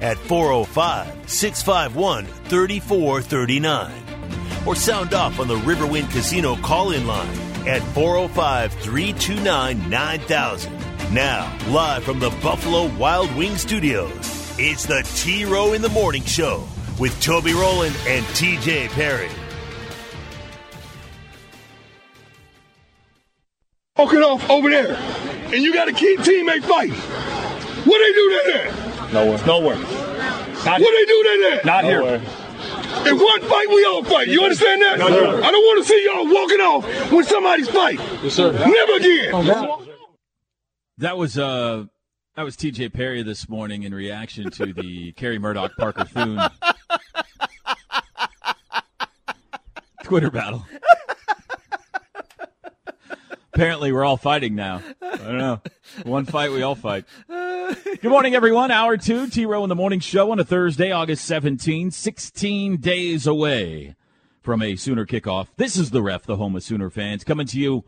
at 405 651 3439. Or sound off on the Riverwind Casino call in line at 405 329 9000. Now, live from the Buffalo Wild Wing Studios, it's the T Row in the Morning Show with Toby Rowland and TJ Perry. Walking off over there, and you got a key teammate fighting. What they do there? Nowhere. Nowhere. Not, what they do there? Not Nowhere. here. In one fight, we all fight. You understand that? No, sir. I don't want to see y'all walking off when somebody's fight. Yes, sir. Never again. That was uh that was TJ Perry this morning in reaction to the Kerry Murdoch Parker Thune Twitter battle. Apparently, we're all fighting now. I don't know. One fight, we all fight. Good morning, everyone. Hour two, T Row in the Morning Show on a Thursday, August 17, 16 days away from a Sooner kickoff. This is the ref, the home of Sooner fans, coming to you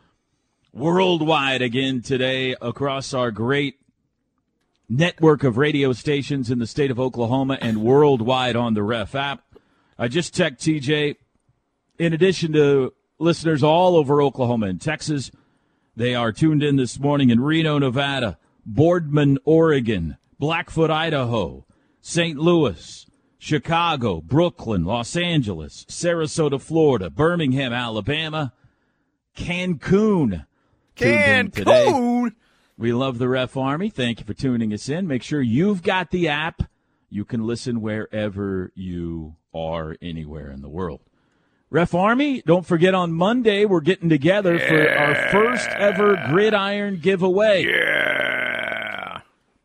worldwide again today across our great network of radio stations in the state of Oklahoma and worldwide on the ref app. I just checked TJ. In addition to listeners all over Oklahoma and Texas, they are tuned in this morning in Reno, Nevada, Boardman, Oregon, Blackfoot, Idaho, St. Louis, Chicago, Brooklyn, Los Angeles, Sarasota, Florida, Birmingham, Alabama, Cancun. Cancun. We love the Ref Army. Thank you for tuning us in. Make sure you've got the app. You can listen wherever you are, anywhere in the world. Ref Army, don't forget on Monday we're getting together yeah. for our first ever gridiron giveaway. Yeah.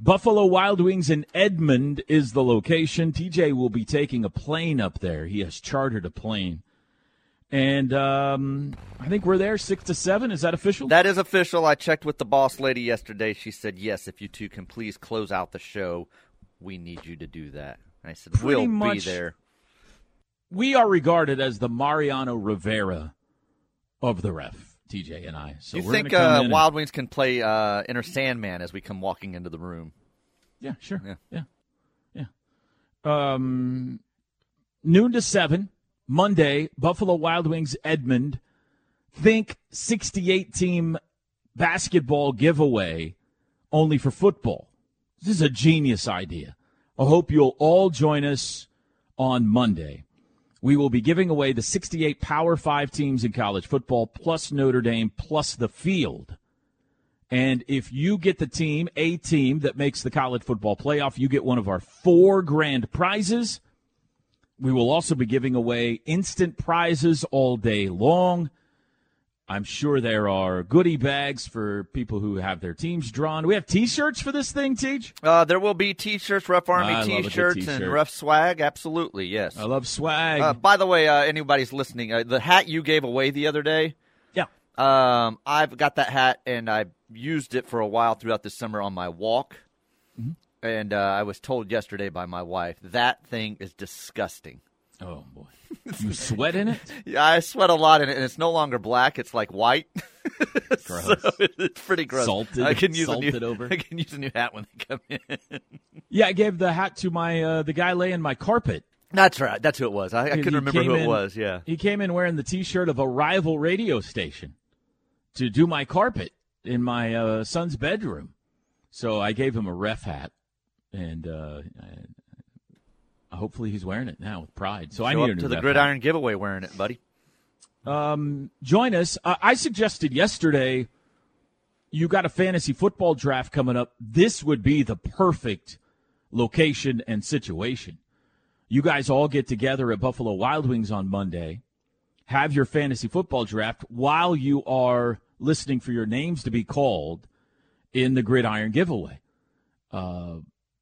Buffalo Wild Wings in Edmond is the location. TJ will be taking a plane up there. He has chartered a plane. And um, I think we're there six to seven. Is that official? That is official. I checked with the boss lady yesterday. She said yes. If you two can please close out the show, we need you to do that. I said Pretty we'll much, be there. We are regarded as the Mariano Rivera of the ref. TJ and I. So you we're think uh, Wild Wings can play uh, Enter Sandman as we come walking into the room? Yeah, sure. Yeah, yeah, yeah. Um, noon to seven. Monday, Buffalo Wild Wings Edmond. Think 68 team basketball giveaway only for football. This is a genius idea. I hope you'll all join us on Monday. We will be giving away the 68 Power 5 teams in college football plus Notre Dame plus the field. And if you get the team, a team that makes the college football playoff, you get one of our four grand prizes. We will also be giving away instant prizes all day long. I'm sure there are goodie bags for people who have their teams drawn. We have T-shirts for this thing, Teach. Uh, there will be T-shirts, Ref Army I love a good T-shirts, t-shirt. and Ref swag. Absolutely, yes. I love swag. Uh, by the way, uh, anybody's listening, uh, the hat you gave away the other day. Yeah. Um, I've got that hat, and I used it for a while throughout the summer on my walk. Mm-hmm. And uh, I was told yesterday by my wife that thing is disgusting. oh boy, you sweat in it? Yeah, I sweat a lot in it, and it's no longer black; it's like white. Gross. so it's pretty gross. Salted- I can use a new, over. I can use a new hat when they come in. Yeah, I gave the hat to my uh, the guy laying my carpet. That's right. That's who it was. I, I couldn't remember came who it was. Yeah. He came in wearing the T-shirt of a rival radio station to do my carpet in my uh, son's bedroom. So I gave him a ref hat, and uh, I, hopefully he's wearing it now with pride. So I Show need up to the gridiron giveaway wearing it, buddy. Um, join us. Uh, I suggested yesterday. You got a fantasy football draft coming up. This would be the perfect location and situation. You guys all get together at Buffalo Wild Wings on Monday, have your fantasy football draft while you are listening for your names to be called in the gridiron giveaway. Uh,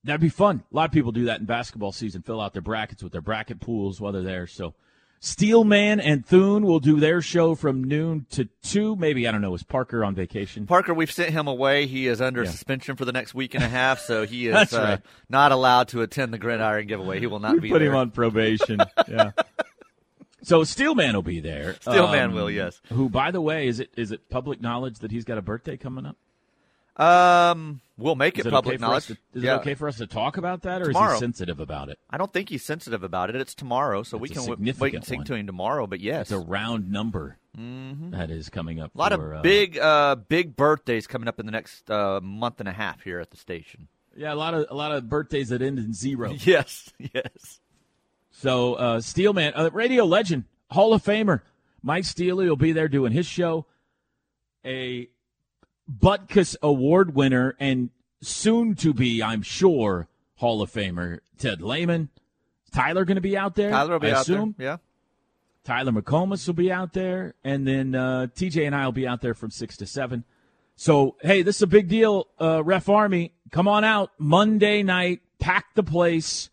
That'd be fun. A lot of people do that in basketball season, fill out their brackets with their bracket pools while they're there. So Steelman and Thune will do their show from noon to 2. Maybe, I don't know, is Parker on vacation? Parker, we've sent him away. He is under Yeah. suspension for the next week and a half, so he is That's uh, not allowed to attend the Gridiron giveaway. He will not We be put there. him on probation. yeah. So Steelman will be there. Um, Steelman will, yes. Who, by the way, is it is it public knowledge that he's got a birthday coming up? Um, we'll make it it public okay knowledge. to, is yeah. it okay for us to talk about that, or is he sensitive about it? I don't think he's sensitive about it. It's tomorrow, so we That's can wait and one. to him tomorrow. But yes, It's a round number that is coming up. Mm-hmm. a lot for, of uh, big, uh, big birthdays coming up in the next uh, month and a half here at the station. yeah, a lot of a lot of birthdays that end in zero. Yes, yes. So uh, Steelman, uh, radio legend, Hall of Famer Mike Steely will be there doing his show. A Butkus Award winner and soon to be, I'm sure, Hall of Famer Ted Lehman. Tyler going to be out there. Tyler will be I out assume. there. Yeah. Tyler McComas will be out there, and then uh, TJ and I will be out there from six to seven. So hey, this is a big deal, uh, Ref Army. Come on out Monday night, pack the place,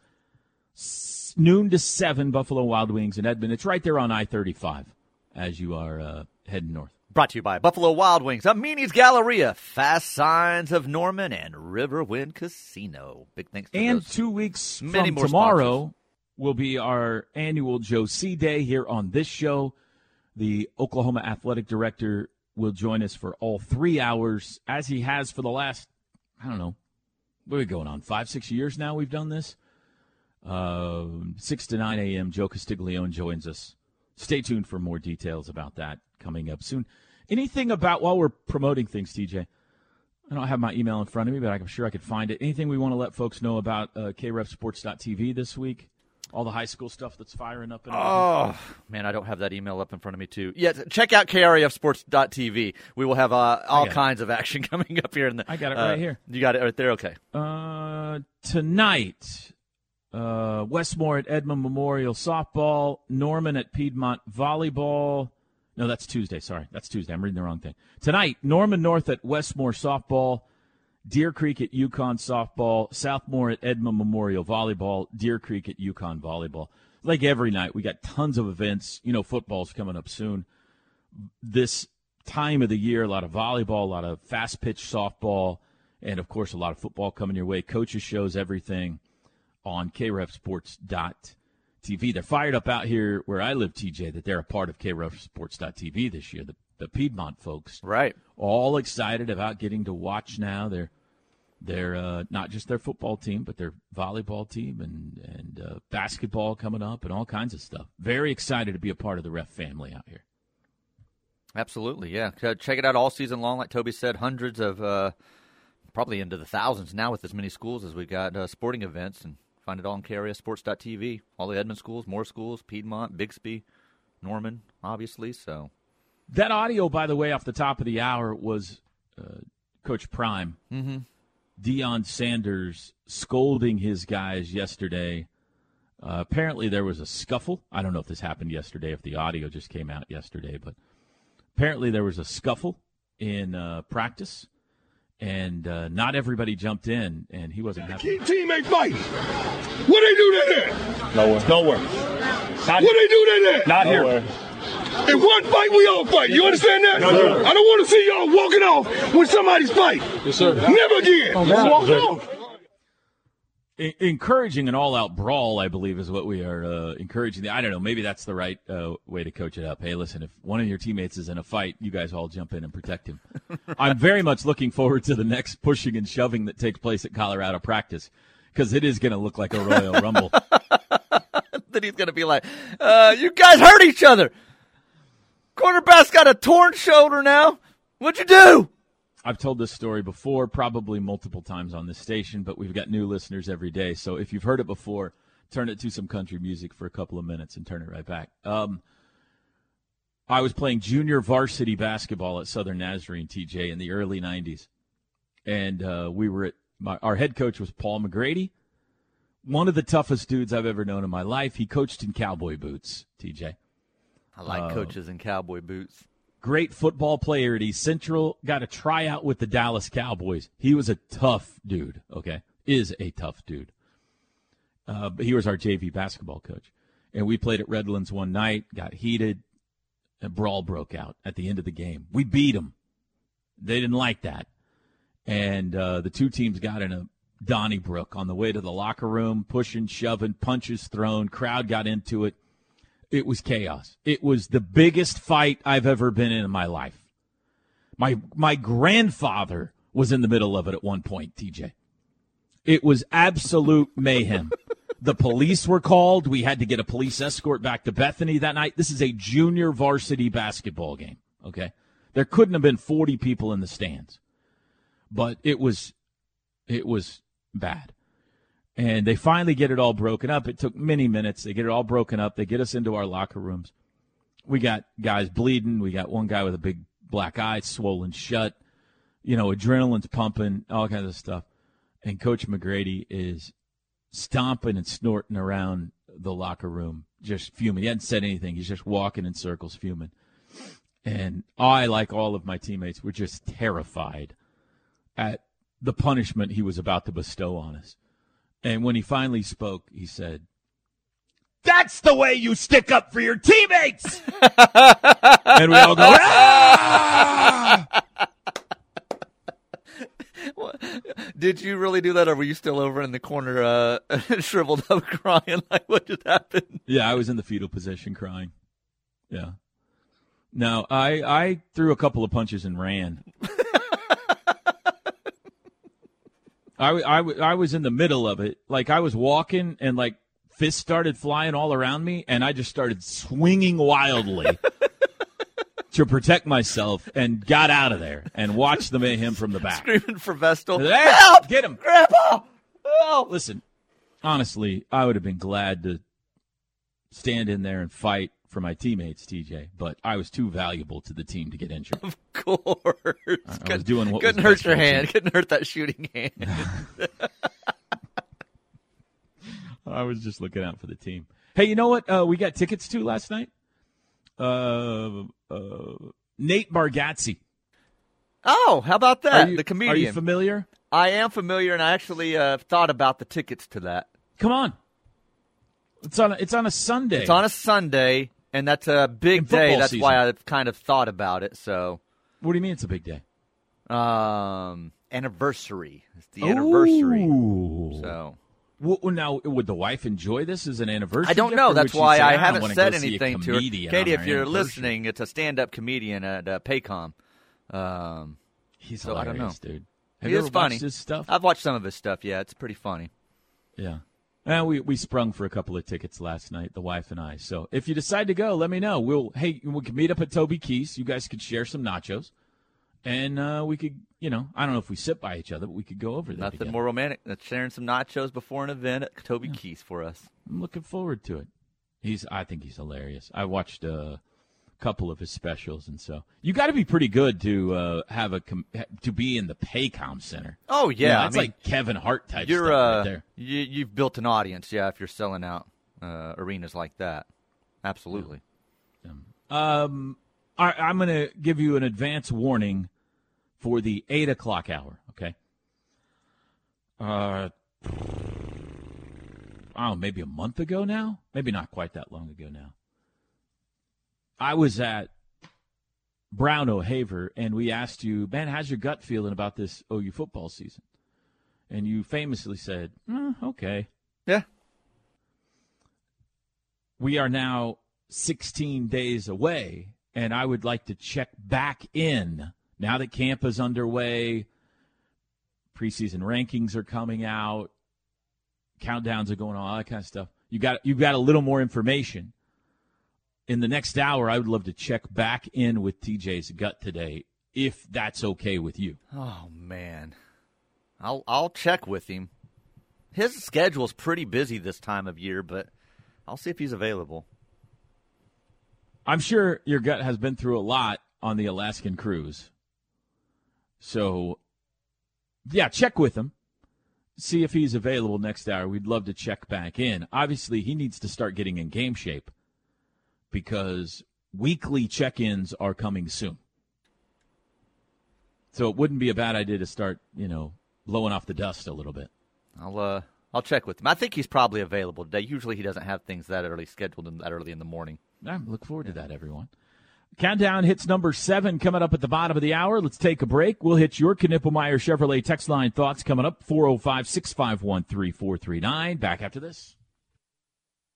s- noon to seven. Buffalo Wild Wings in Edmond. It's right there on I thirty five as you are uh, heading north. Brought to you by Buffalo Wild Wings, Amini's Galleria, Fast Signs of Norman, and Riverwind Casino. Big thanks to And those. two weeks Many from more tomorrow will be our annual Joe C Day here on this show. The Oklahoma athletic director will join us for all three hours, as he has for the last, I don't know, what are we going on? Five, six years now we've done this. Uh, 6 to 9 a.m., Joe Castiglione joins us. Stay tuned for more details about that coming up soon. Anything about, while we're promoting things, TJ, I don't have my email in front of me, but I'm sure I could find it. Anything we want to let folks know about uh, krefsports.tv this week? All the high school stuff that's firing up. And everything? Oh man, I don't have that email up in front of me too. Yeah, check out krfsports.tv. We will have uh, all got it. kinds of action coming up here. In the, I got it uh, right here. You got it right there. Okay. Uh, tonight, uh, Westmoore at Edmond Memorial softball, Norman at Piedmont volleyball. No, that's Tuesday. Sorry, that's Tuesday. I'm reading the wrong thing. Tonight, Norman North at Westmoore softball, Deer Creek at Yukon softball, Southmoore at Edmond Memorial volleyball, Deer Creek at Yukon volleyball. Like every night, we got tons of events. You know, football's coming up soon. This time of the year, a lot of volleyball, a lot of fast pitch softball, and of course, a lot of football coming your way. Coaches shows everything on krefsports.tv. They're fired up out here where I live, TJ, that they're a part of krefsports.tv this year. The, the Piedmont folks Right. all excited about getting to watch now their their uh, not just their football team but their volleyball team and and uh, basketball coming up and all kinds of stuff. Very excited to be a part of the ref family out here. Absolutely. Yeah. Check it out all season long. Like Toby said, hundreds of, uh, probably into the thousands now with as many schools as we've got uh, sporting events and find it all on krfsports.tv. All the Edmond schools, Moore schools, Piedmont, Bixby, Norman, obviously. So That audio, by the way, off the top of the hour was uh, Coach Prime, mm-hmm. Deion Sanders scolding his guys yesterday. Uh, apparently, there was a scuffle. I don't know if this happened yesterday, if the audio just came out yesterday, but apparently there was a scuffle in uh, practice, and uh, not everybody jumped in, and he wasn't happy. Keep teammate fighting. What they do that at? Nowhere. Nowhere. What Not, they do that at? not here. In one fight, we all fight. You understand that? No, sir. I don't want to see y'all walking off when somebody's fight. Yes, sir. Never again. God. Walk off. Encouraging an all-out brawl, I believe, is what we are uh, encouraging. I don't know. Maybe that's the right uh, way to coach it up. Hey, listen, if one of your teammates is in a fight, you guys all jump in and protect him. I'm very much looking forward to the next pushing and shoving that takes place at Colorado practice because it is going to look like a Royal Rumble. then he's going to be like, uh, you guys hurt each other. Quarterback's got a torn shoulder now. What'd you do? I've told this story before, probably multiple times on this station, but we've got new listeners every day. So if you've heard it before, turn it to some country music for a couple of minutes and turn it right back. Um, I was playing junior varsity basketball at Southern Nazarene, TJ, in the early 90s. And uh, we were at my, our head coach was Paul McGrady, one of the toughest dudes I've ever known in my life. He coached in cowboy boots, TJ I like coaches in cowboy boots. Great football player at East Central, got a tryout with the Dallas Cowboys. He was a tough dude, okay? is a tough dude. Uh, but he was our JV basketball coach. And we played at Redlands one night, got heated, a brawl broke out at the end of the game. We beat them. They didn't like that. And uh, the two teams got in a Donnybrook on the way to the locker room, pushing, shoving, punches thrown. Crowd got into it. It was chaos. It was the biggest fight I've ever been in in my life. My my grandfather was in the middle of it at one point, TJ. It was absolute mayhem. the police were called. We had to get a police escort back to Bethany that night. This is a junior varsity basketball game, okay? There couldn't have been 40 people in the stands. But it was it was bad. And they finally get it all broken up. It took many minutes. They get it all broken up. They get us into our locker rooms. We got guys bleeding. We got one guy with a big black eye swollen shut. You know, adrenaline's pumping, all kinds of stuff. And Coach McGrady is stomping and snorting around the locker room, just fuming. He hadn't said anything. He's just walking in circles, fuming. And I, like all of my teammates, were just terrified at the punishment he was about to bestow on us. And when he finally spoke, he said, That's the way you stick up for your teammates! and we all go, ah! Did you really do that, or were you still over in the corner, uh, shriveled up, crying? Like, what just happened? Yeah, I was in the fetal position, crying. Yeah. No, I I threw a couple of punches and ran. I, I, I was in the middle of it. Like I was walking and like fists started flying all around me, and I just started swinging wildly to protect myself and got out of there and watched the mayhem from the back. Screaming for Vestal. Hey, Help! Get him. Grandpa! Help! Listen, honestly, I would have been glad to stand in there and fight for my teammates, TJ, but I was too valuable to the team to get injured. Of course. I was doing what couldn't hurt your hand. Couldn't hurt that shooting hand. I was just looking out for the team. Hey, you know what? Uh, we got tickets to last night. Uh, uh, Nate Bargatze. oh, how about that? You, the comedian. Are you familiar? I am familiar, and I actually uh, thought about the tickets to that. Come on. It's on. A, it's on a Sunday. It's on a Sunday, and that's a big day. That's season. why I've kind of thought about it. So, What do you mean? It's a big day. um, anniversary. It's the anniversary. So Well, now, would the wife enjoy this as an anniversary? I don't know. That's why say, I "Ah, haven't said go see a anything to her. Katie, if you're listening, it's a stand-up comedian at uh, Paycom. Um, he's so I don't know. dude. Have he you is funny. watched his stuff? I've watched some of his stuff. Yeah, it's pretty funny. Yeah. And we, we sprung for a couple of tickets last night, the wife and I. So if you decide to go, let me know. We'll hey we can meet up at Toby Keith's. You guys could share some nachos, and uh, we could you know I don't know if we sit by each other, but we could go over there. Nothing together. more romantic than sharing some nachos before an event at Toby Keith for us. I'm looking forward to it. He's I think he's hilarious. I watched a couple of his specials, and so you got to be pretty good to uh, have a com- to be in the Paycom Center. Oh You yeah, know, I it's mean, like Kevin Hart type you're stuff uh, right there. you you've built an audience. Yeah, if you're selling out uh, arenas like that, absolutely. Um, I, I'm going to give you an advance warning for the eight o'clock hour. Okay. Uh, oh, maybe a month ago now. Maybe not quite that long ago now. I was at Brown O'Haver, and we asked you, man, how's your gut feeling about this OU football season? And you famously said, "Eh, okay. Yeah, we are now 16 days away, and I would like to check back in now that camp is underway. Preseason rankings are coming out, countdowns are going on, all that kind of stuff. You got you got a little more information. In the next hour, I would love to check back in with TJ's gut today, if that's okay with you. Oh man, I'll I'll check with him. His schedule's pretty busy this time of year, but I'll see if he's available. I'm sure your gut has been through a lot on the Alaskan cruise. So, yeah, check with him. See if he's available next hour. We'd love to check back in. Obviously, he needs to start getting in game shape because weekly check ins are coming soon. So, it wouldn't be a bad idea to start, you know, blowing off the dust a little bit. I'll uh, I'll check with him. I think he's probably available today. Usually he doesn't have things that early scheduled and that early in the morning. I look forward to that, everyone. Countdown hits number seven coming up at the bottom of the hour. Let's take a break. We'll hit your Knippelmier Chevrolet text line thoughts coming up 405 651 3439. Back after this.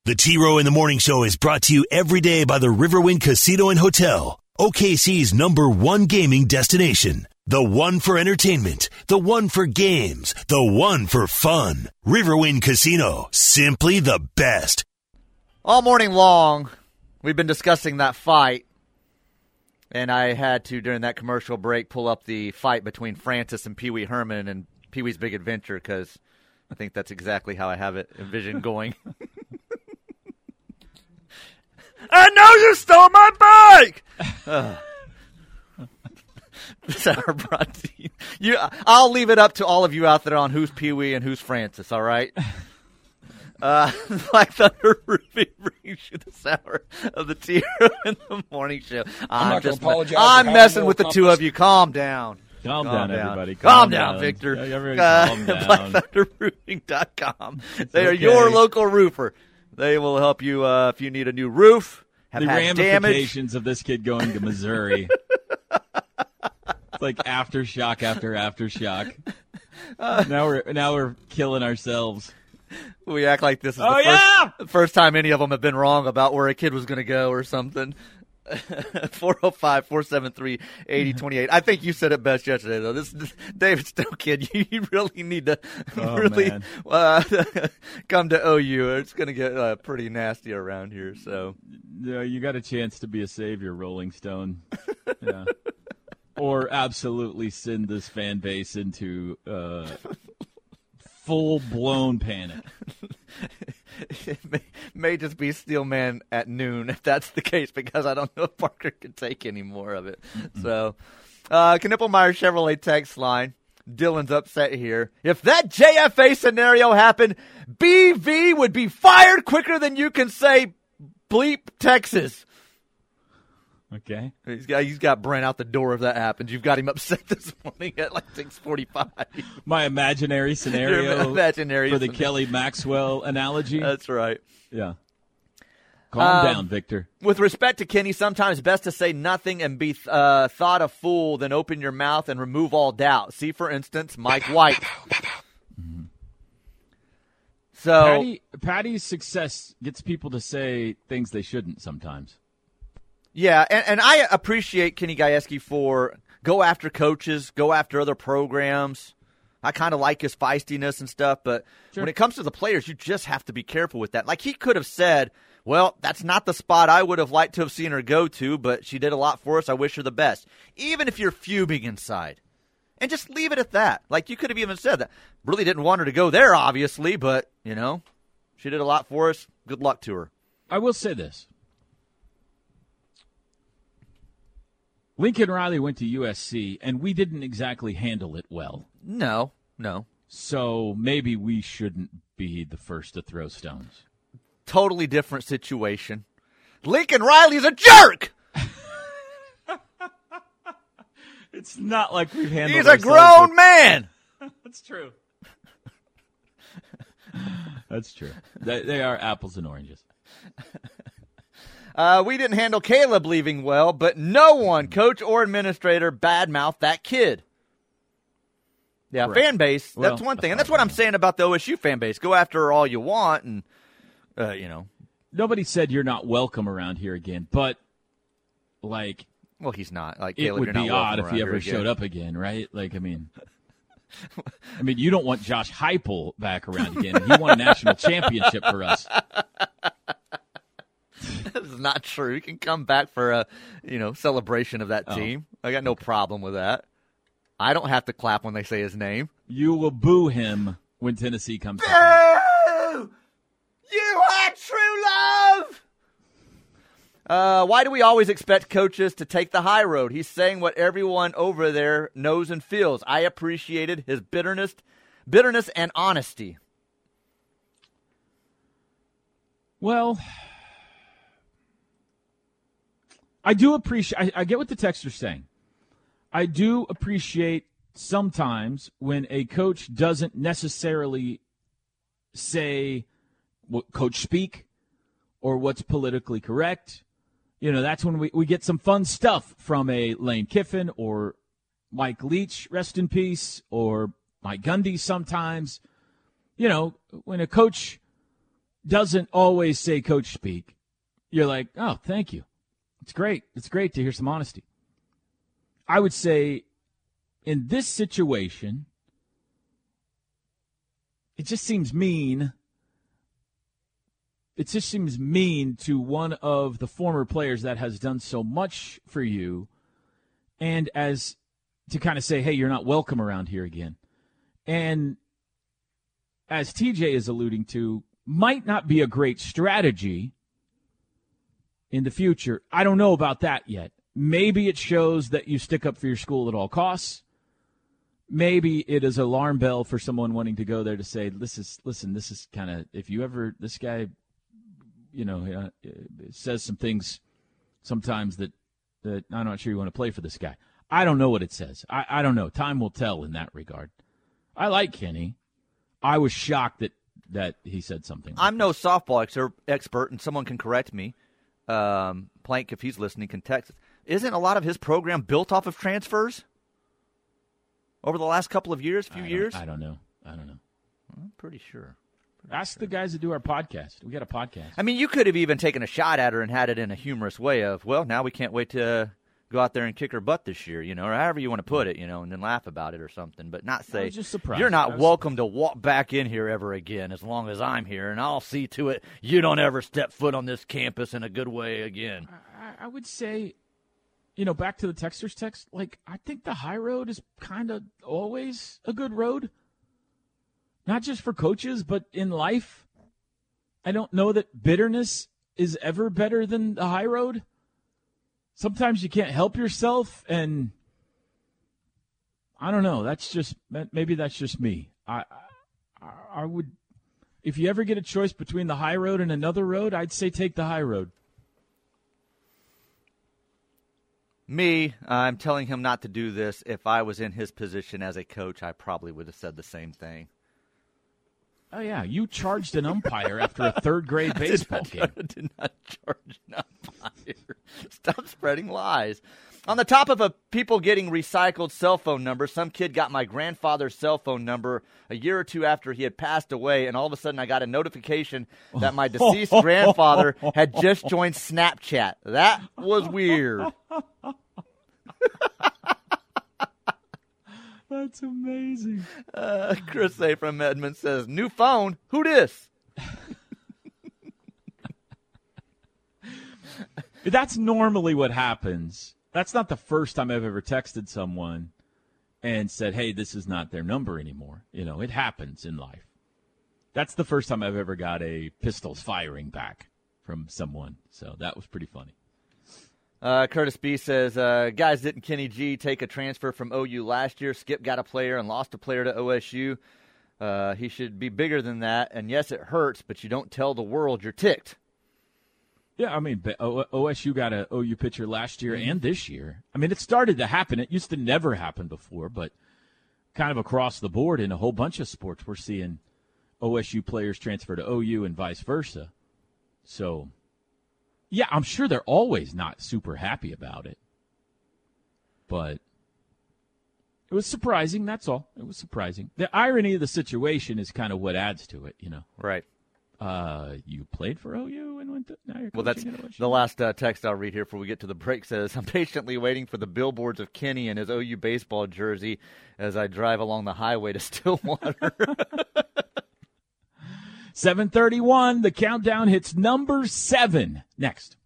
The T Row in the Morning Show is brought to you every day by the Riverwind Casino and Hotel, OKC's number one gaming destination. The one for entertainment, the one for games, the one for fun. Riverwind Casino, simply the best. All morning long, we've been discussing that fight, and I had to during that commercial break pull up the fight between Francis and Pee Wee Herman and Pee Wee's Big Adventure because I think that's exactly how I have it envisioned going. I know you stole my bike. Uh. This hour brought to you. you. I'll leave it up to all of you out there on who's Pee Wee and who's Francis. All right. Uh, Black Thunder Roofing brings you this hour of the T in the morning show. I'm, I'm not just apologize. I'm messing with the two of you. Calm down. Calm, Calm down, down. everybody. Calm, down, Victor. Yeah, everybody Uh, calm down. BlackThunderRoofing.com. They are your local roofer. They will help you uh, if you need a new roof. Have the had damage. ramifications of this kid going to Missouri. it's like aftershock after aftershock. now we're now we're killing ourselves. We act like this is Oh, the first, yeah! the first time any of them have been wrong about where a kid was going to go or something. 405 473 8028. I think you said it best yesterday, though. This, this David Stone kid, you, you really need to Oh, really uh, come to OU. It's going to get uh, pretty nasty around here. So, Yeah, you got a chance to be a savior, Rolling Stone. Yeah. or absolutely send this fan base into uh, full blown panic. it may, may just be Steelman at noon if that's the case, because I don't know if Parker can take any more of it. So, uh, Knippelmier Chevrolet text line. Dylan's upset here. If that JFA scenario happened, BV would be fired quicker than you can say bleep Texas. Okay. He's got he's got Brent out the door if that happens. You've got him upset this morning at like six forty five. My imaginary scenario imaginary for the scenario. Kelly Maxwell analogy. That's right. yeah. Calm Um, down, Victor. With respect to Kenny, sometimes best to say nothing and be uh, thought a fool than open your mouth and remove all doubt. See, for instance, Mike White. So, Patty, Patty's success gets people to say things they shouldn't sometimes. Yeah, and, and I appreciate Kenny Gajewski for go after coaches, go after other programs. I kind of like his feistiness and stuff, but Sure. when it comes to the players, you just have to be careful with that. Like he could have said, "Well, that's not the spot I would have liked to have seen her go to, but she did a lot for us. I wish her the best." Even if you're fuming inside, and just leave it at that. Like you could have even said that. Really didn't want her to go there, obviously, but you know, she did a lot for us. Good luck to her. I will say this. Lincoln Riley went to USC, and we didn't exactly handle it well. No, no, So maybe we shouldn't be the first to throw stones. totally different situation. Lincoln Riley's a jerk. It's not like we've handled. He's a grown with- man. That's true. That's true. They, they are apples and oranges. Uh, we didn't handle Caleb leaving well, but no one, coach or administrator, badmouthed that kid. Yeah, Correct. fan base. Well, that's one thing, and that's what I'm saying about the OSU fan base. Go after all you want, and uh, you know, Nobody said you're not welcome around here again, but like well, he's not. Like it would you're be not odd if he here ever again. showed up again, right? Like, I mean, I mean, you don't want Josh Heupel back around again. He won a national championship for us. this is not true. He can come back for a you know celebration of that Oh. team. I got no problem with that. I don't have to clap when they say his name. You will boo him when Tennessee comes. back. Boo! You are true love. Uh, why do we always expect coaches to take the high road? He's saying what everyone over there knows and feels. I appreciated his bitterness, bitterness and honesty. Well, I do appreciate. I, I get what the texter's saying. I do appreciate sometimes when a coach doesn't necessarily say what coach speak or what's politically correct. You know, that's when we, we get some fun stuff from a Lane Kiffin or Mike Leach, rest in peace, or Mike Gundy sometimes. You know, when a coach doesn't always say coach speak, you're like, oh, thank you. It's great. It's great to hear some honesty. I would say in this situation, it just seems mean. It just seems mean to one of the former players that has done so much for you and as to kind of say, hey, you're not welcome around here again. And as TJ is alluding to, might not be a great strategy in the future. I don't know about that yet. Maybe it shows that you stick up for your school at all costs. Maybe it is alarm bell for someone wanting to go there to say, "This is listen. This is kind of if you ever this guy, you know, uh, says some things sometimes that that I'm not sure you want to play for this guy." I don't know what it says. I, I don't know. Time will tell in that regard. I like Kenny. I was shocked that that he said something. Like I'm no softball ex- expert, and someone can correct me. Um, Plank, if he's listening, can text. Isn't a lot of his program built off of transfers over the last couple of years, few I years? I don't know. I don't know. I'm pretty sure. Pretty Ask sure. the guys that do our podcast. We got a podcast. I mean, you could have even taken a shot at her and had it in a humorous way of, well, now we can't wait to go out there and kick her butt this year, you know, or however you want to put it, you know, and then laugh about it or something, but not say, you're not welcome to walk back in here ever again as long as I'm here, and I'll see to it you don't ever step foot on this campus in a good way again. I, I would say, you know, back to the texter's text, like, I think the high road is kind of always a good road. Not just for coaches, but in life. I don't know that bitterness is ever better than the high road. Sometimes you can't help yourself, and I don't know. That's just maybe that's just me. I, I, I would, if you ever get a choice between the high road and another road, I'd say take the high road. Me, I'm telling him not to do this. If I was in his position as a coach, I probably would have said the same thing. Oh yeah, you charged an umpire after a third grade baseball did game. not, did not charge an umpire. Stop spreading lies. On the top of a people getting recycled cell phone number, some kid got my grandfather's cell phone number a year or two after he had passed away, and all of a sudden I got a notification that my deceased grandfather had just joined Snapchat. That was weird. That's amazing. Uh, Chris A. from Edmond says, "New phone? Who dis?" That's normally what happens. That's not the first time I've ever texted someone and said, "Hey, this is not their number anymore." You know, it happens in life. That's the first time I've ever got a pistols firing back from someone. So that was pretty funny. Uh, Curtis B says, uh, guys, didn't Kenny G take a transfer from OU last year? Skip got a player and lost a player to OSU. Uh, he should be bigger than that. And yes, it hurts, but you don't tell the world you're ticked. Yeah, I mean, OSU got a OU pitcher last year and this year. I mean, it started to happen. It used to never happen before, but kind of across the board in a whole bunch of sports, we're seeing OSU players transfer to OU and vice versa. So, yeah, I'm sure they're always not super happy about it, but it was surprising. That's all. It was surprising. The irony of the situation is kind of what adds to it, you know. Right. Uh, you played for OU and went to now you're Well, that's coaching at OSU. the last uh, text I'll read here before we get to the break. Says I'm patiently waiting for the billboards of Kenny and his OU baseball jersey as I drive along the highway to Stillwater. 731. The countdown hits number seven. Next.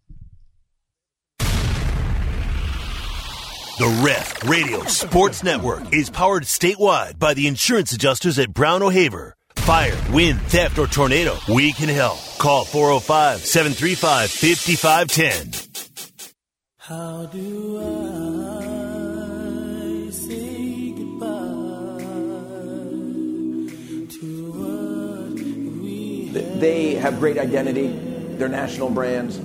The Ref Radio Sports Network is powered statewide by the insurance adjusters at Brown O'Haver. Fire, wind, theft, or tornado, we can help. Call 405 735 5510. How do I They have great identity. They're national brands.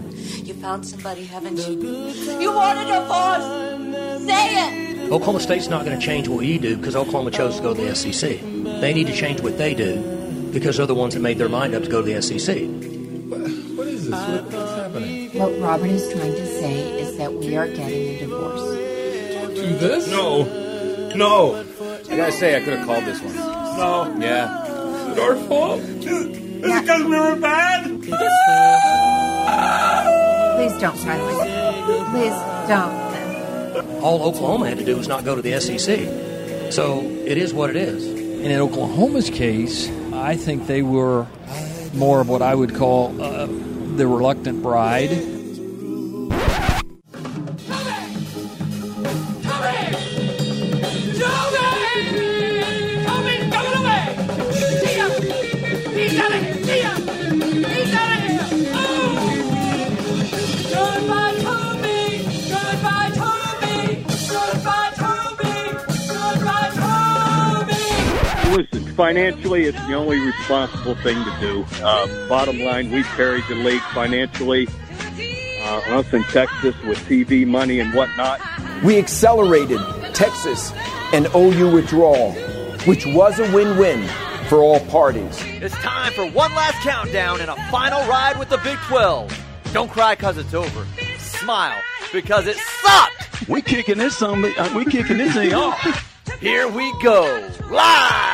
You found somebody, haven't you? You wanted a divorce! Say it! Oklahoma State's not going to change what you do because Oklahoma chose to go to the SEC. They need to change what they do because they're the ones that made their mind up to go to the SEC. What is this? What, what's happening? What Robert is trying to say is that we are getting a divorce. Don't this. No. No. I gotta say, I could have called this one. No. Yeah. Is it our fault? Is it because we were bad? Please don't try to. Please don't. All Oklahoma had to do was not go to the SEC. So it is what it is. And in Oklahoma's case, I think they were more of what I would call uh, the reluctant bride. Financially, it's the only responsible thing to do. Uh, bottom line, we carried the league financially. Uh, us in Texas with TV money and whatnot. We accelerated Texas and OU withdrawal, which was a win-win for all parties. It's time for one last countdown and a final ride with the Big 12. Don't cry because it's over. Smile because it sucked. We kicking this some. uh, We kicking this thing off. Here we go, live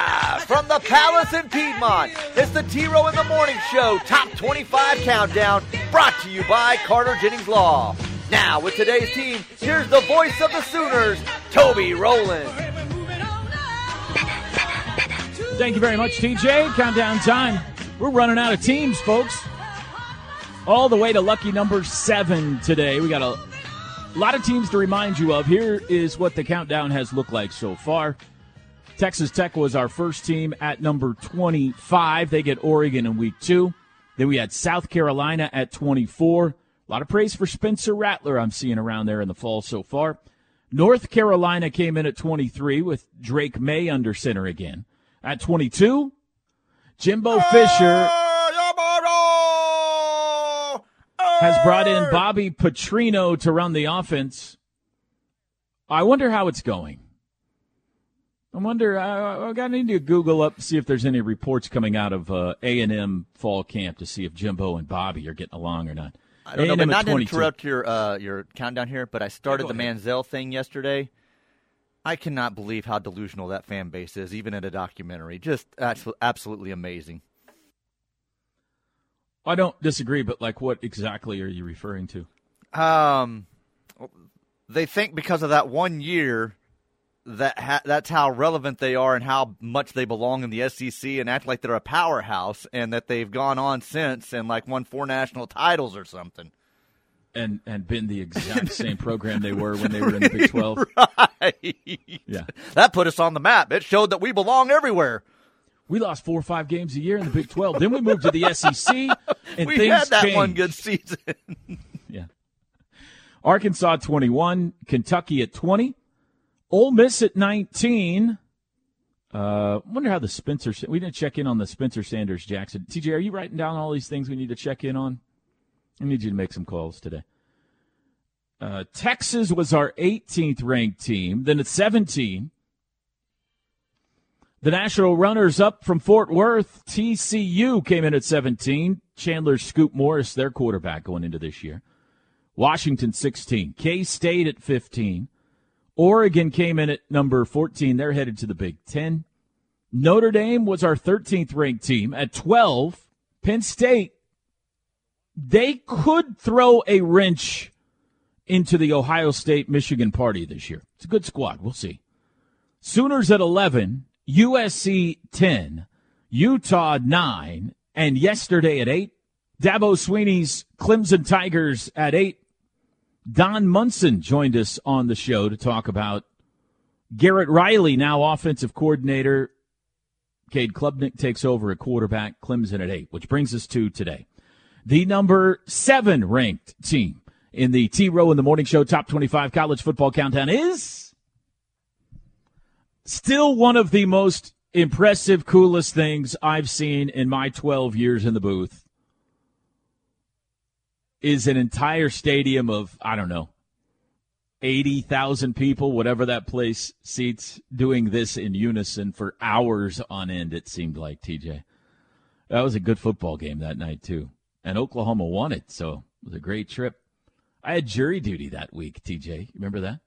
from the Palace in Piedmont. It's the T Row in the Morning Show Top 25 Countdown, brought to you by Carter Jennings Law. Now, with today's team, here's the voice of the Sooners, Toby Rowland. Thank you very much, TJ. Countdown time. We're running out of teams, folks. All the way to lucky number seven today. We got a lot of teams to remind you of. Here is what the countdown has looked like so far. Texas Tech was our first team at number 25. They get Oregon in week two. Then we had South Carolina at 24. A lot of praise for Spencer Rattler I'm seeing around there in the fall so far. North Carolina came in at 23 with Drake Maye under center again. At 22, Jimbo Fisher has brought in Bobby Petrino to run the offense. I wonder how it's going. I wonder. I, I got need to Google up see if there's any reports coming out of uh, A and M fall camp to see if Jimbo and Bobby are getting along or not. I don't know, but not to interrupt your uh, your countdown here, but I started go the Manziel thing yesterday. I cannot believe how delusional that fan base is, even in a documentary. Just absolutely amazing. I don't disagree, but like, what exactly are you referring to? Um, they think because of that one year that ha- that's how relevant they are and how much they belong in the SEC and act like they're a powerhouse and that they've gone on since and like won four national titles or something. And and been the exact same program they were when they were in the Big Twelve. Right. Yeah. That put us on the map. It showed that we belong everywhere. We lost four or five games a year in the Big Twelve. then we moved to the SEC, and we things had that one changed. good season. Yeah. Arkansas 21, Kentucky at 20, Ole Miss at 19. Uh, wonder how the Spencer. We didn't check in on the Spencer Sanders Jackson. TJ, are you writing down all these things we need to check in on? I need you to make some calls today. Uh, Texas was our 18th ranked team. Then at 17, the national runners up from Fort Worth, TCU came in at 17. Chandler Scoop Morris, their quarterback going into this year. Washington 16. K State at 15. Oregon came in at number 14. They're headed to the Big Ten. Notre Dame was our 13th ranked team at 12. Penn State, they could throw a wrench into the Ohio State Michigan party this year. It's a good squad. We'll see. Sooners at 11, USC 10, Utah 9, and yesterday at 8, Dabo Swinney's Clemson Tigers at 8. Don Munson joined us on the show to talk about Garrett Riley, now offensive coordinator. Cade Klubnik takes over at quarterback, Clemson at 8, which brings us to today. The number 7 ranked team in the T Row in the Morning Show Top 25 College Football Countdown is still one of the most impressive, coolest things I've seen in my 12 years in the booth. Is an entire stadium of, I don't know, 80,000 people, whatever that place seats, doing this in unison for hours on end, it seemed like, TJ. That was a good football game that night too, and Oklahoma won it, so it was a great trip. I had jury duty that week. TJ, remember that?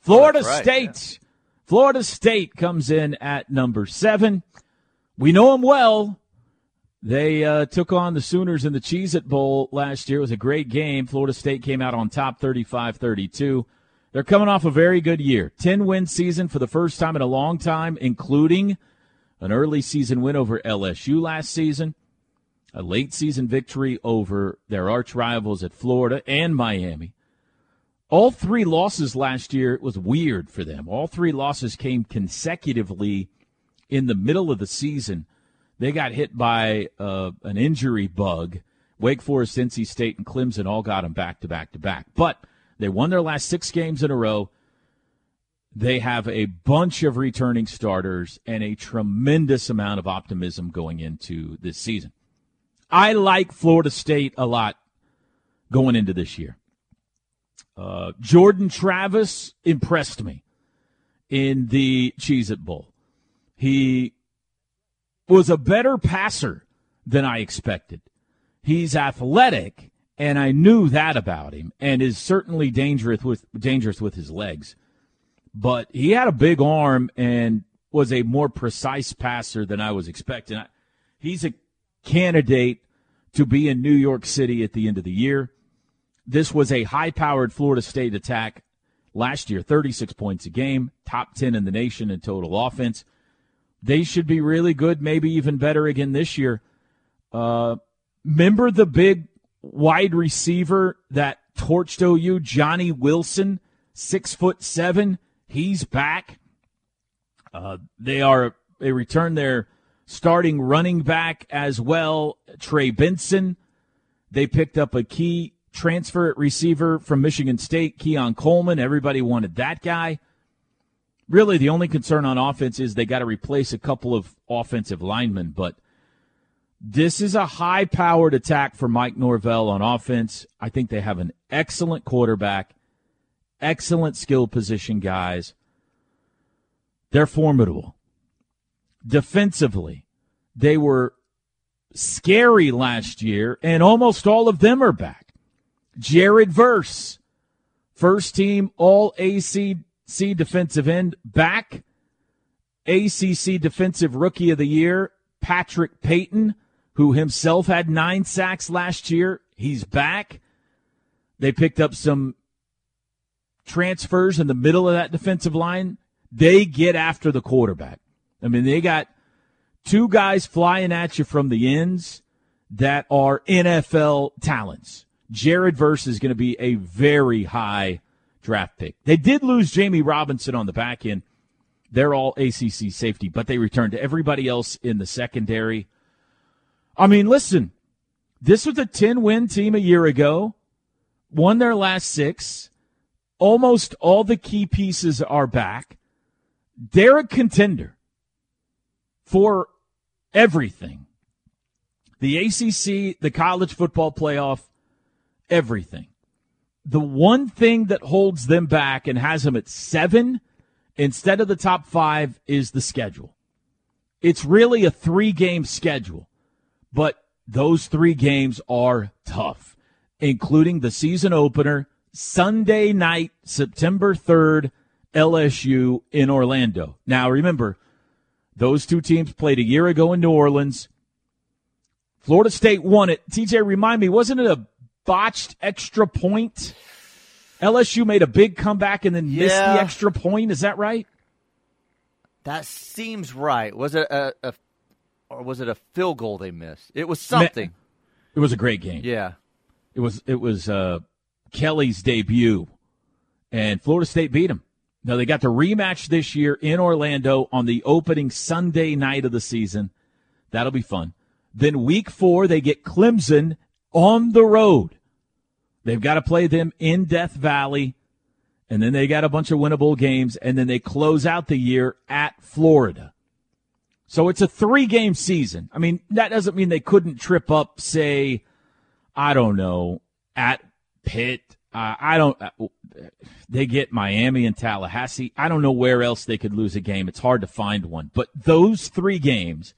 Florida right, State. Florida State comes in at number seven. We know them well. They uh, took on the Sooners in the Cheez It Bowl last year. It was a great game. Florida State came out on top 35 32. They're coming off a very good year 10 win season for the first time in a long time, including an early season win over LSU last season, a late season victory over their arch rivals at Florida and Miami. All three losses last year was weird for them. All three losses came consecutively in the middle of the season. They got hit by uh, an injury bug. Wake Forest, NC State, and Clemson all got them back to back to back. But they won their last six games in a row. They have a bunch of returning starters and a tremendous amount of optimism going into this season. I like Florida State a lot going into this year. Uh, Jordan Travis impressed me in the Cheez It Bowl. He was a better passer than I expected. He's athletic, and I knew that about him, and is certainly dangerous with dangerous with his legs. But he had a big arm and was a more precise passer than I was expecting. He's a candidate to be in New York City at the end of the year. This was a high powered Florida State attack last year, 36 points a game, top 10 in the nation in total offense. They should be really good, maybe even better again this year. Uh, remember the big wide receiver that torched OU, Johnny Wilson, six foot seven? He's back. Uh, they are they return their starting running back as well, Trey Benson. They picked up a key transfer receiver from Michigan State, Keon Coleman. Everybody wanted that guy. Really, the only concern on offense is they got to replace a couple of offensive linemen, but this is a high powered attack for Mike Norvell on offense. I think they have an excellent quarterback, excellent skill position guys. They're formidable. Defensively, they were scary last year, and almost all of them are back. Jared Verse, first team All ACC defensive end, back. ACC Defensive Rookie of the Year, Patrick Payton, who himself had nine sacks last year. He's back. They picked up some transfers in the middle of that defensive line. They get after the quarterback. I mean, they got two guys flying at you from the ends that are NFL talents. Jared Verse is going to be a very high draft pick. They did lose Jammie Robinson on the back end. They're all ACC safety, but they returned to everybody else in the secondary. I mean, listen, this was a 10 win team a year ago, won their last six. Almost all the key pieces are back. They're a contender for everything. The ACC, the college football playoff, everything. The one thing that holds them back and has them at seven instead of the top five is the schedule. It's really a three game schedule, but those three games are tough, including the season opener, Sunday night, September 3rd, LSU in Orlando. Now, remember, those two teams played a year ago in New Orleans. Florida State won it. TJ, remind me, wasn't it a botched extra point? LSU made a big comeback and then yeah. missed the extra point. Is that right? That seems right. Was it a, a or was it a field goal they missed? It was something. It was a great game. Yeah. It was it was uh, Kelly's debut, and Florida State beat him. Now they got the rematch this year in Orlando on the opening Sunday night of the season. That'll be fun. Then week four they get Clemson on the road. They've got to play them in Death Valley, and then they got a bunch of winnable games, and then they close out the year at Florida. So it's a three game season. I mean, that doesn't mean they couldn't trip up, say, I don't know, at Pitt. Uh, I don't, uh, they get Miami and Tallahassee. I don't know where else they could lose a game. It's hard to find one. But those three games,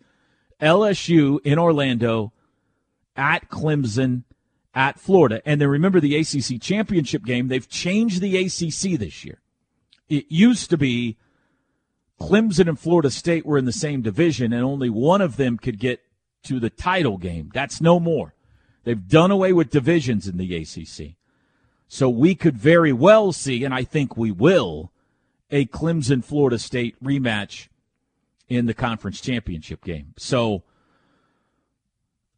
LSU in Orlando, at Clemson, at Florida. And then remember the ACC championship game. They've changed the ACC this year. It used to be Clemson and Florida State were in the same division, and only one of them could get to the title game. That's no more. They've done away with divisions in the ACC. So we could very well see, and I think we will, a Clemson Florida State rematch in the conference championship game. So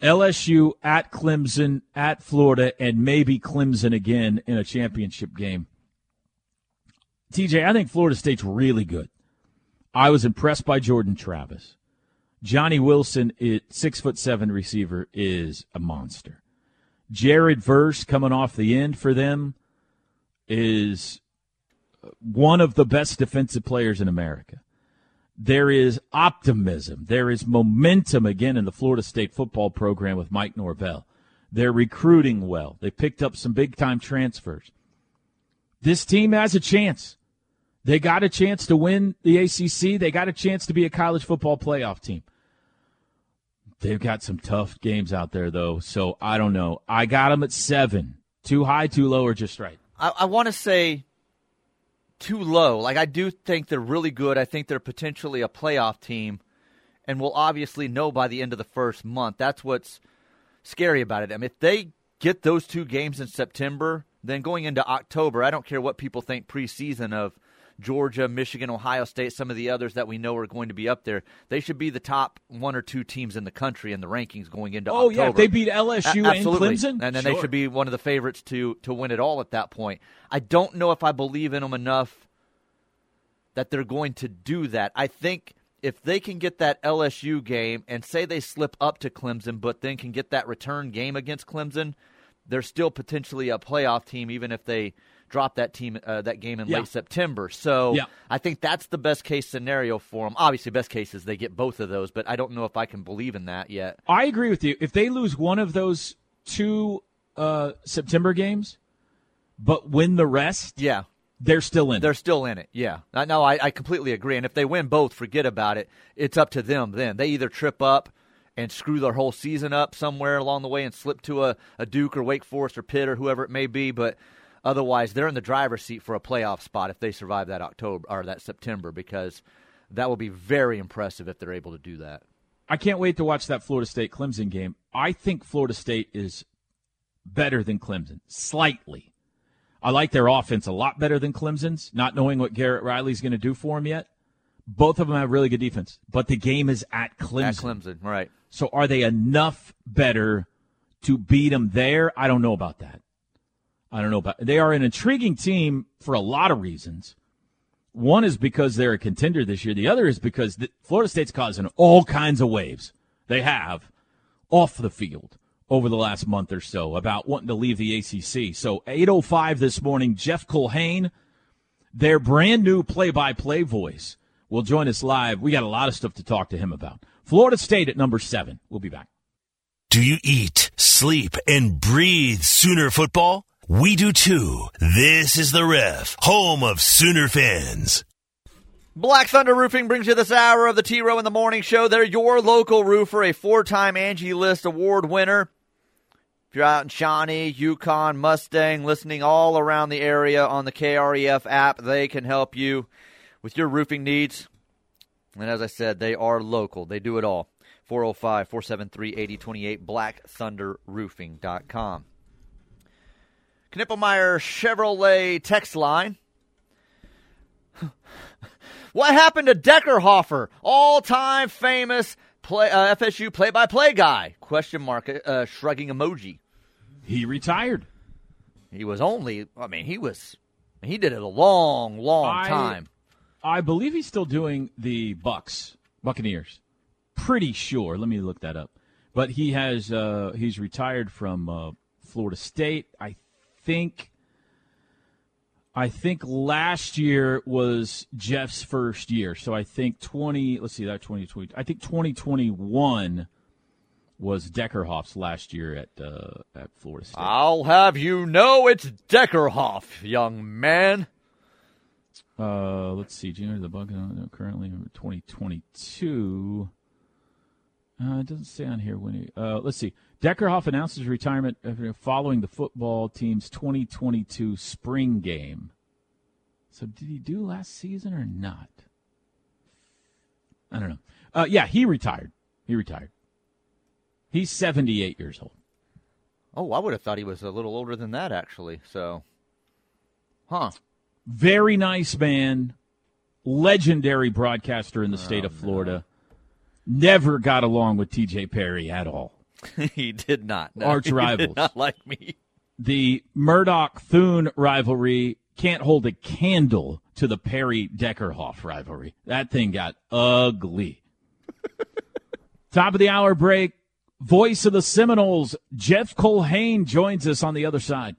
LSU at Clemson, at Florida, and maybe Clemson again in a championship game. TJ, I think Florida State's really good. I was impressed by Jordan Travis. Johnny Wilson, it, six foot seven receiver, is a monster. Jared Verse coming off the end for them is one of the best defensive players in America. There is optimism. There is momentum again in the Florida State football program with Mike Norvell. They're recruiting well. They picked up some big time transfers. This team has a chance. They got a chance to win the ACC. They got a chance to be a college football playoff team. They've got some tough games out there, though. So I don't know. I got them at seven. Too high, too low, or just right? I, I want to say too low. Like I do think they're really good. I think they're potentially a playoff team, and we'll obviously know by the end of the first month. That's what's scary about it. I mean, if they get those two games in September, then going into October, I don't care what people think preseason of Georgia, Michigan, Ohio State, some of the others that we know are going to be up there. They should be the top one or two teams in the country in the rankings going into oh, October. yeah, if they beat LSU A- and. Clemson, and then sure. they should be one of the favorites to to win it all at that point. I don't know if I believe in them enough that they're going to do that. I think if they can get that LSU game and say they slip up to Clemson, but then can get that return game against Clemson, they're still potentially a playoff team, even if they drop that team uh, that game in Yeah. late September. So Yeah. I think that's the best case scenario for them. Obviously, best case is they get both of those, but I don't know if I can believe in that yet. I agree with you. If they lose one of those two uh, September games, but win the rest, Yeah. they're still in. They're still in it. Yeah. No. I, I completely agree. And if they win both, forget about it. It's up to them then. They either trip up and screw their whole season up somewhere along the way and slip to a, a Duke or Wake Forest or Pitt or whoever it may be. But otherwise, they're in the driver's seat for a playoff spot if they survive that October or that September because that will be very impressive if they're able to do that. I can't wait to watch that Florida State Clemson game. I think Florida State is better than Clemson, slightly. I like their offense a lot better than Clemson's, not knowing what Garrett Riley's going to do for them yet. Both of them have really good defense, but the game is at Clemson. At Clemson, right. So are they enough better to beat them there? I don't know about that. I don't know about. They are an intriguing team for a lot of reasons. One is because they're a contender this year. The other is because the, Florida State's causing all kinds of waves. They have off the field over the last month or so about wanting to leave the ACC. So 8:05 this morning, Jeff Culhane, their brand new play-by-play voice, will join us live. We got a lot of stuff to talk to him about. Florida State at number seven. We'll be back. Do you eat, sleep, and breathe Sooner football? We do too. This is the Ref, home of Sooner fans. Black Thunder Roofing brings you this hour of the T Row in the Morning Show. They're your local roofer, a four time Angie List award winner. If you're out in Shawnee, Yukon, Mustang, listening all around the area on the KREF app, they can help you with your roofing needs. And as I said, they are local. They do it all. 405 473 8028, blackthunderroofing.com. Knippelmier Chevrolet text line. what happened to Deckerhofer, all-time famous play, uh, FSU play-by-play guy? Question mark, uh, shrugging emoji. He retired. He was only, I mean, he was, he did it a long, long I- time. I believe he's still doing the Bucks, Buccaneers. Pretty sure. Let me look that up. But he has uh, he's retired from uh, Florida State. I think. I think last year was Jeff's first year, so I think twenty. Let's see that twenty twenty. I think twenty twenty one was Deckerhoff's last year at uh, at Florida State. I'll have you know it's Deckerhoff, young man. Uh, let's see. Junior the Buck uh, currently twenty twenty two. Uh, it doesn't say on here when he. Uh, let's see. Deckerhoff announced his retirement uh, following the football team's 2022 spring game. So did he do last season or not? I don't know. Uh, yeah, he retired. He retired. He's 78 years old. Oh, I would have thought he was a little older than that, actually. So, huh? Very nice man, legendary broadcaster in the state of Florida. Never got along with T.J. Perry at all. he did not. No, Arch rivals. not like me. The Murdoch Thune rivalry can't hold a candle to the Perry Deckerhoff rivalry. That thing got ugly. Top of the hour break. Voice of the Seminoles, Jeff Culhane joins us on the other side.